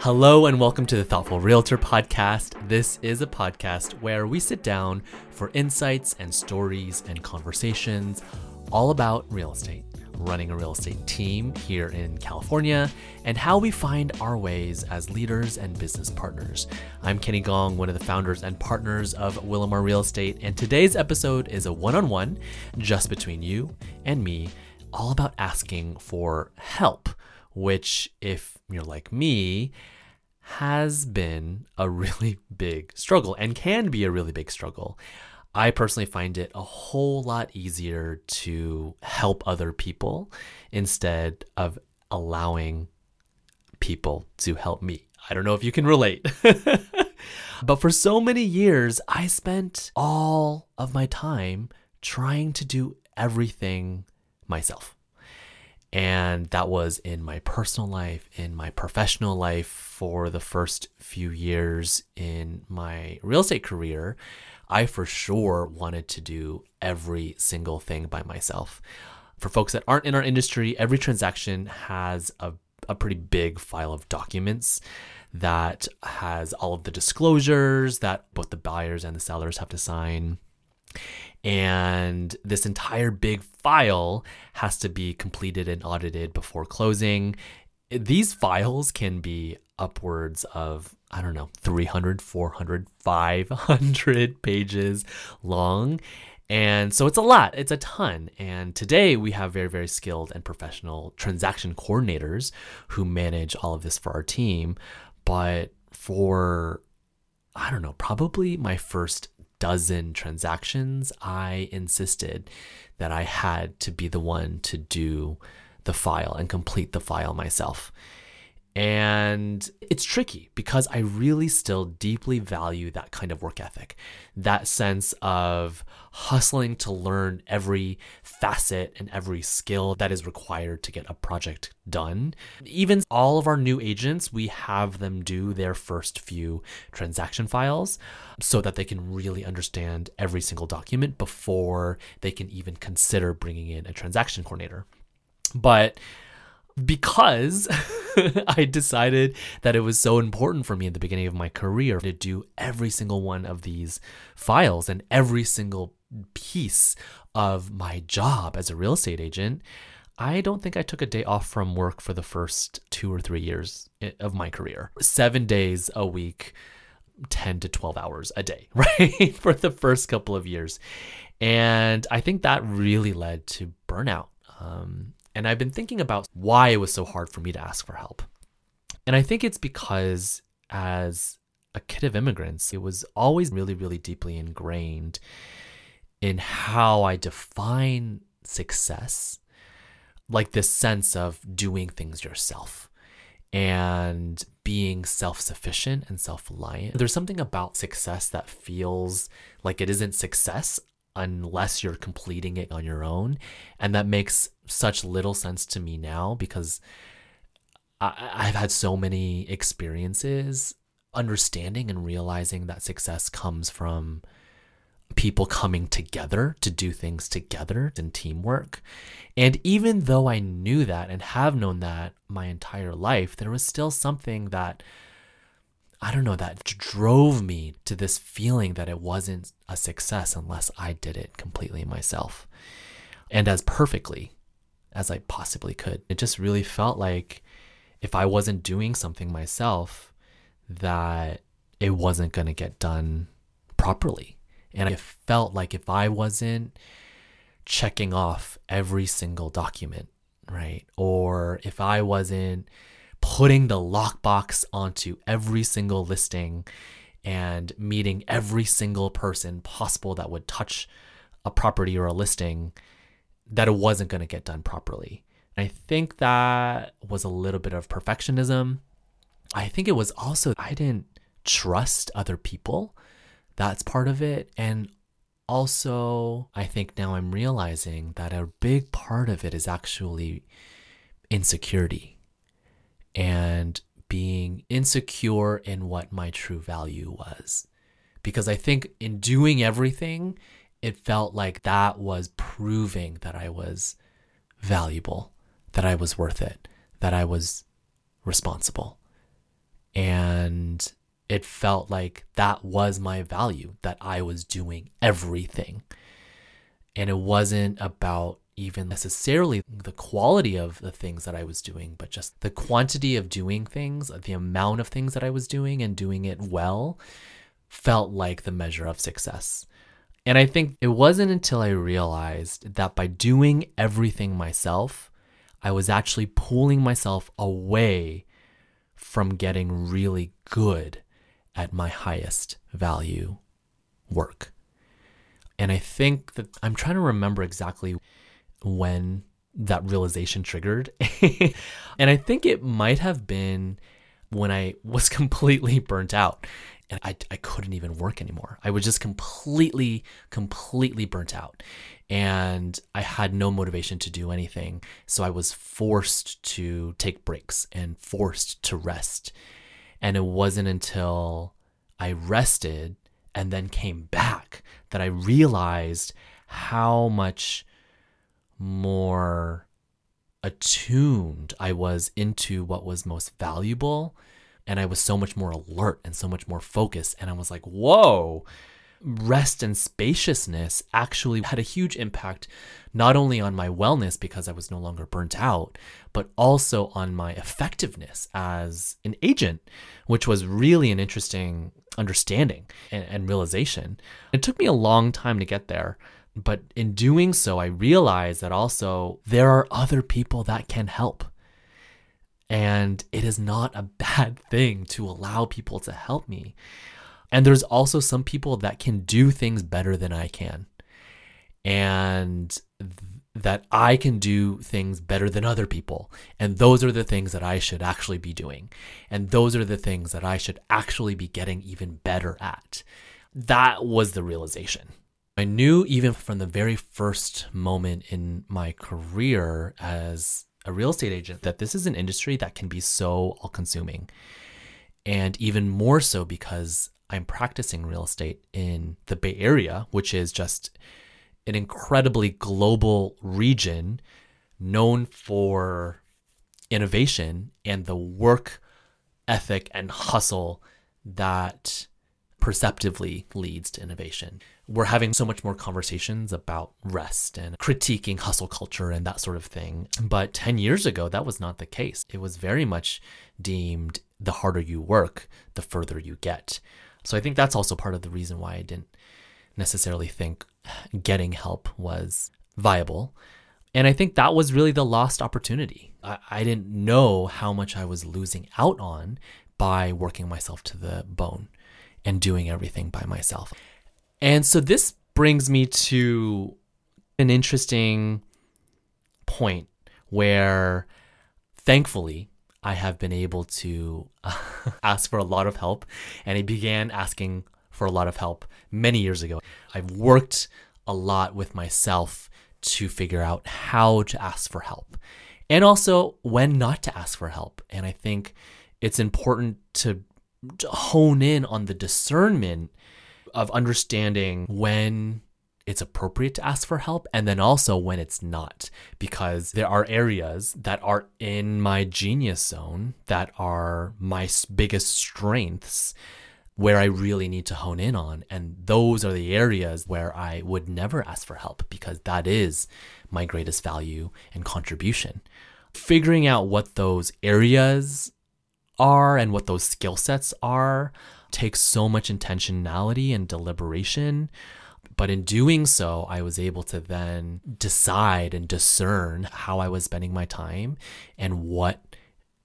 Hello and welcome to the Thoughtful Realtor podcast. This is a podcast where we sit down for insights and stories and conversations all about real estate, running a real estate team here in California, and how we find our ways as leaders and business partners. I'm Kenny Gong, one of the founders and partners of Willamar Real Estate, and today's episode is a one on one just between you and me, all about asking for help which, if you're like me, has been a really big struggle and can be a really big struggle. I personally find it a whole lot easier to help other people instead of allowing people to help me. I don't know if you can relate. but for so many years, I spent all of my time trying to do everything myself. And that was in my personal life, in my professional life for the first few years in my real estate career. I for sure wanted to do every single thing by myself. For folks that aren't in our industry, every transaction has a, a pretty big file of documents that has all of the disclosures that both the buyers and the sellers have to sign. And this entire big file has to be completed and audited before closing. These files can be upwards of, I don't know, 300, 400, 500 pages long. And so it's a lot, it's a ton. And today we have very, very skilled and professional transaction coordinators who manage all of this for our team. But for, I don't know, probably my first dozen transactions, I insisted that I had to be the one to do the file and complete the file myself. And it's tricky because I really still deeply value that kind of work ethic, that sense of hustling to learn every facet and every skill that is required to get a project done. Even all of our new agents, we have them do their first few transaction files so that they can really understand every single document before they can even consider bringing in a transaction coordinator. But because I decided that it was so important for me at the beginning of my career to do every single one of these files and every single piece of my job as a real estate agent. I don't think I took a day off from work for the first two or three years of my career. Seven days a week, 10 to 12 hours a day, right? for the first couple of years. And I think that really led to burnout. Um, and I've been thinking about why it was so hard for me to ask for help. And I think it's because as a kid of immigrants, it was always really, really deeply ingrained in how I define success, like this sense of doing things yourself and being self sufficient and self reliant. There's something about success that feels like it isn't success unless you're completing it on your own. And that makes such little sense to me now because I, I've had so many experiences understanding and realizing that success comes from people coming together to do things together and teamwork. And even though I knew that and have known that my entire life, there was still something that I don't know, that drove me to this feeling that it wasn't a success unless I did it completely myself and as perfectly as I possibly could. It just really felt like if I wasn't doing something myself, that it wasn't going to get done properly. And it felt like if I wasn't checking off every single document, right? Or if I wasn't putting the lockbox onto every single listing and meeting every single person possible that would touch a property or a listing that it wasn't going to get done properly. I think that was a little bit of perfectionism. I think it was also I didn't trust other people. That's part of it. And also, I think now I'm realizing that a big part of it is actually insecurity and being insecure in what my true value was. Because I think in doing everything, it felt like that was proving that I was valuable, that I was worth it, that I was responsible. And it felt like that was my value, that I was doing everything. And it wasn't about even necessarily the quality of the things that I was doing, but just the quantity of doing things, the amount of things that I was doing and doing it well felt like the measure of success. And I think it wasn't until I realized that by doing everything myself, I was actually pulling myself away from getting really good at my highest value work. And I think that I'm trying to remember exactly when that realization triggered. and I think it might have been when I was completely burnt out and I, I couldn't even work anymore. I was just completely, completely burnt out. And I had no motivation to do anything. So I was forced to take breaks and forced to rest. And it wasn't until I rested and then came back that I realized how much more attuned I was into what was most valuable. And I was so much more alert and so much more focused. And I was like, whoa, rest and spaciousness actually had a huge impact not only on my wellness because I was no longer burnt out, but also on my effectiveness as an agent, which was really an interesting understanding and, and realization. It took me a long time to get there. But in doing so, I realized that also there are other people that can help. And it is not a bad thing to allow people to help me. And there's also some people that can do things better than I can. And th- that I can do things better than other people. And those are the things that I should actually be doing. And those are the things that I should actually be getting even better at. That was the realization. I knew even from the very first moment in my career as a real estate agent that this is an industry that can be so all consuming. And even more so because I'm practicing real estate in the Bay Area, which is just an incredibly global region known for innovation and the work ethic and hustle that perceptively leads to innovation. We're having so much more conversations about rest and critiquing hustle culture and that sort of thing. But 10 years ago, that was not the case. It was very much deemed the harder you work, the further you get. So I think that's also part of the reason why I didn't necessarily think getting help was viable. And I think that was really the lost opportunity. I, I didn't know how much I was losing out on by working myself to the bone and doing everything by myself. And so this brings me to an interesting point where thankfully I have been able to uh, ask for a lot of help. And I began asking for a lot of help many years ago. I've worked a lot with myself to figure out how to ask for help and also when not to ask for help. And I think it's important to, to hone in on the discernment of understanding when it's appropriate to ask for help and then also when it's not. Because there are areas that are in my genius zone that are my biggest strengths where I really need to hone in on. And those are the areas where I would never ask for help because that is my greatest value and contribution. Figuring out what those areas are and what those skill sets are takes so much intentionality and deliberation but in doing so, I was able to then decide and discern how I was spending my time and what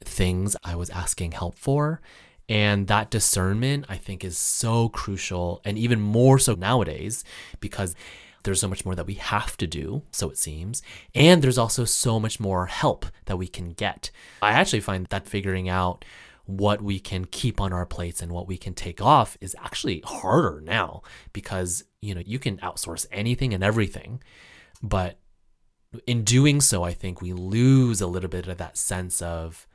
things I was asking help for. And that discernment, I think, is so crucial and even more so nowadays because there's so much more that we have to do, so it seems. And there's also so much more help that we can get. I actually find that figuring out what we can keep on our plates and what we can take off is actually harder now because you know you can outsource anything and everything but in doing so i think we lose a little bit of that sense of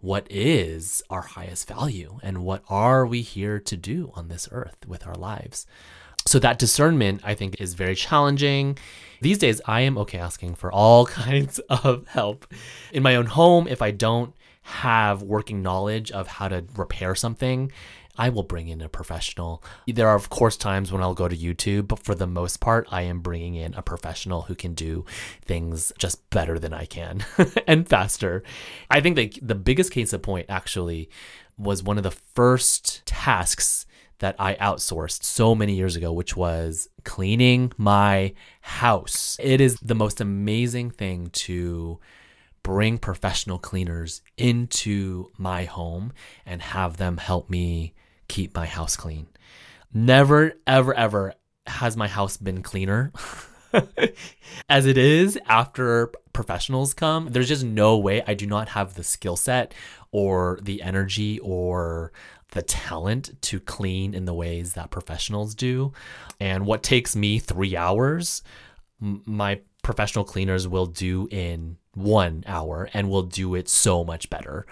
what is our highest value and what are we here to do on this earth with our lives So that discernment, I think, is very challenging. These days, I am okay asking for all kinds of help. In my own home, if I don't have working knowledge of how to repair something, I will bring in a professional. There are, of course, times when I'll go to YouTube, but for the most part, I am bringing in a professional who can do things just better than I can and faster. I think that the biggest case of point actually was one of the first tasks that I outsourced so many years ago, which was cleaning my house. It is the most amazing thing to bring professional cleaners into my home and have them help me keep my house clean. Never, ever, ever has my house been cleaner. As it is, after professionals come, there's just no way I do not have the skill set or the energy or the talent to clean in the ways that professionals do. And what takes me three hours, my professional cleaners will do in one hour and will do it so much better.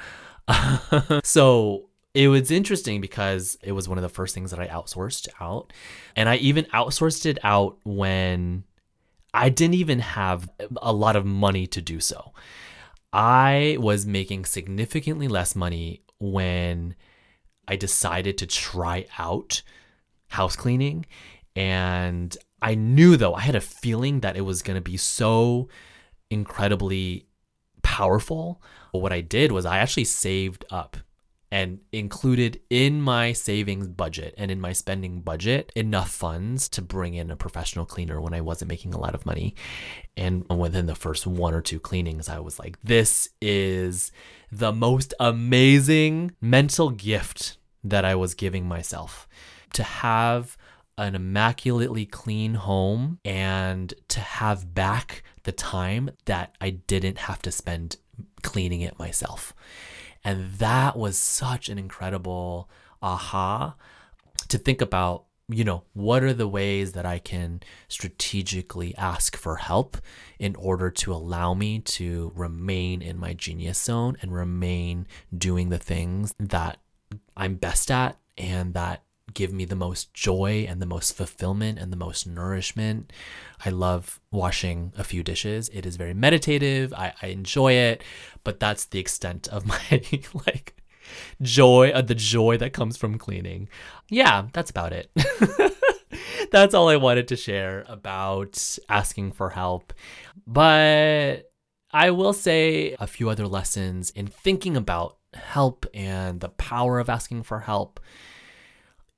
so it was interesting because it was one of the first things that I outsourced out. And I even outsourced it out when I didn't even have a lot of money to do so. I was making significantly less money when I decided to try out house cleaning. And I knew, though, I had a feeling that it was going to be so incredibly powerful. What I did was I actually saved up and included in my savings budget and in my spending budget enough funds to bring in a professional cleaner when I wasn't making a lot of money. And within the first one or two cleanings, I was like, this is the most amazing mental gift that I was giving myself to have an immaculately clean home and to have back the time that I didn't have to spend cleaning it myself. And that was such an incredible aha to think about, you know, what are the ways that I can strategically ask for help in order to allow me to remain in my genius zone and remain doing the things that I'm best at and that give me the most joy and the most fulfillment and the most nourishment. I love washing a few dishes. It is very meditative. I, I enjoy it, but that's the extent of my like joy, uh, the joy that comes from cleaning. Yeah, that's about it. that's all I wanted to share about asking for help. But I will say a few other lessons in thinking about help and the power of asking for help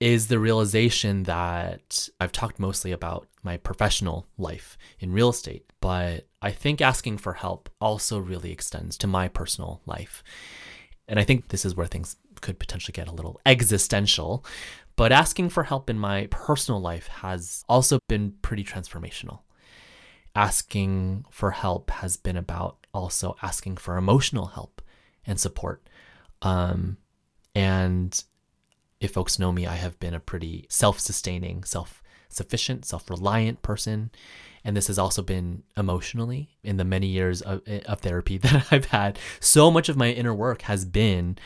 is the realization that I've talked mostly about my professional life in real estate, but I think asking for help also really extends to my personal life. And I think this is where things could potentially get a little existential. But asking for help in my personal life has also been pretty transformational. Asking for help has been about also asking for emotional help and support. Um, and if folks know me, I have been a pretty self sustaining, self sufficient, self reliant person. And this has also been emotionally in the many years of, of, therapy that I've had. So much of my inner work has been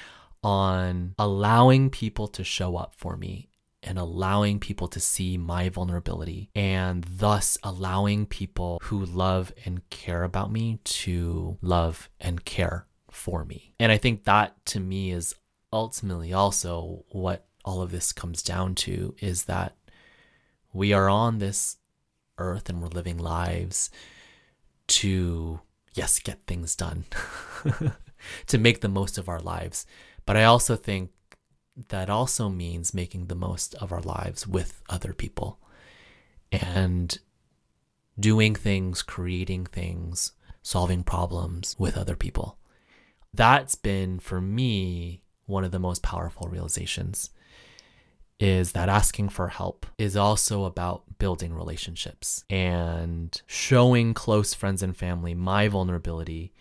on allowing people to show up for me and allowing people to see my vulnerability and thus allowing people who love and care about me to love and care for me. And I think that to me is ultimately also what all of this comes down to is that we are on this earth and we're living lives to, yes, get things done, to make the most of our lives. But I also think that also means making the most of our lives with other people and doing things, creating things, solving problems with other people. That's been for me one of the most powerful realizations is that asking for help is also about building relationships and showing close friends and family my vulnerability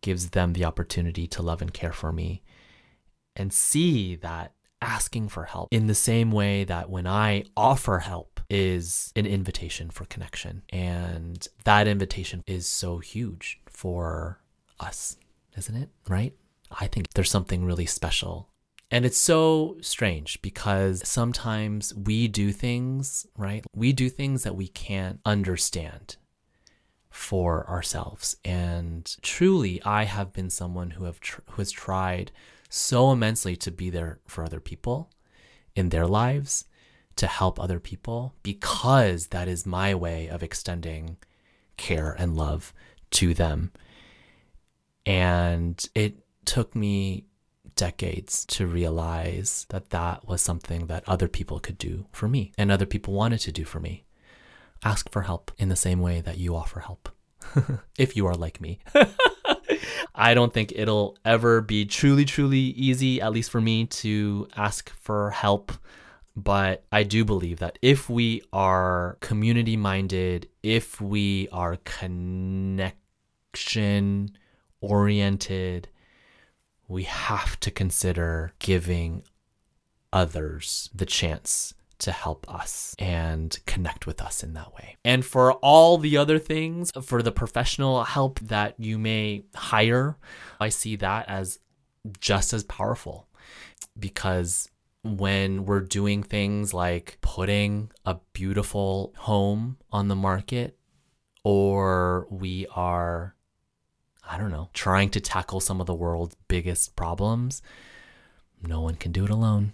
gives them the opportunity to love and care for me and see that asking for help in the same way that when I offer help is an invitation for connection. And that invitation is so huge for us, isn't it? Right? I think there's something really special And it's so strange because sometimes we do things, right? We do things that we can't understand for ourselves. And truly, I have been someone who have tr- who has tried so immensely to be there for other people in their lives, to help other people because that is my way of extending care and love to them. And it took me decades to realize that that was something that other people could do for me and other people wanted to do for me. Ask for help in the same way that you offer help. if you are like me. I don't think it'll ever be truly, truly easy, at least for me, to ask for help. But I do believe that if we are community minded, if we are connection oriented, we have to consider giving others the chance to help us and connect with us in that way. And for all the other things, for the professional help that you may hire, I see that as just as powerful because when we're doing things like putting a beautiful home on the market or we are I don't know, trying to tackle some of the world's biggest problems, no one can do it alone.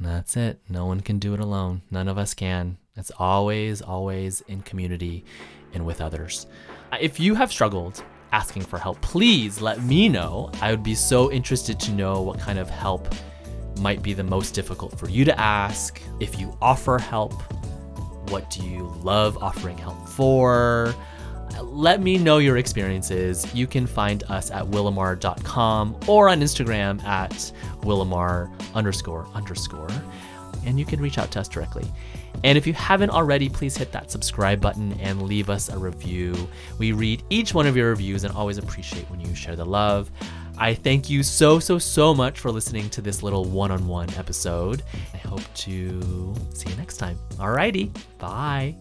That's it. No one can do it alone. None of us can. It's always, always in community and with others. If you have struggled asking for help, please let me know. I would be so interested to know what kind of help might be the most difficult for you to ask. If you offer help, what do you love offering help for? Let me know your experiences. You can find us at willamar.com or on Instagram at willamar underscore underscore. And you can reach out to us directly. And if you haven't already, please hit that subscribe button and leave us a review. We read each one of your reviews and always appreciate when you share the love. I thank you so, so, so much for listening to this little one on one episode. I hope to see you next time. Alrighty, bye.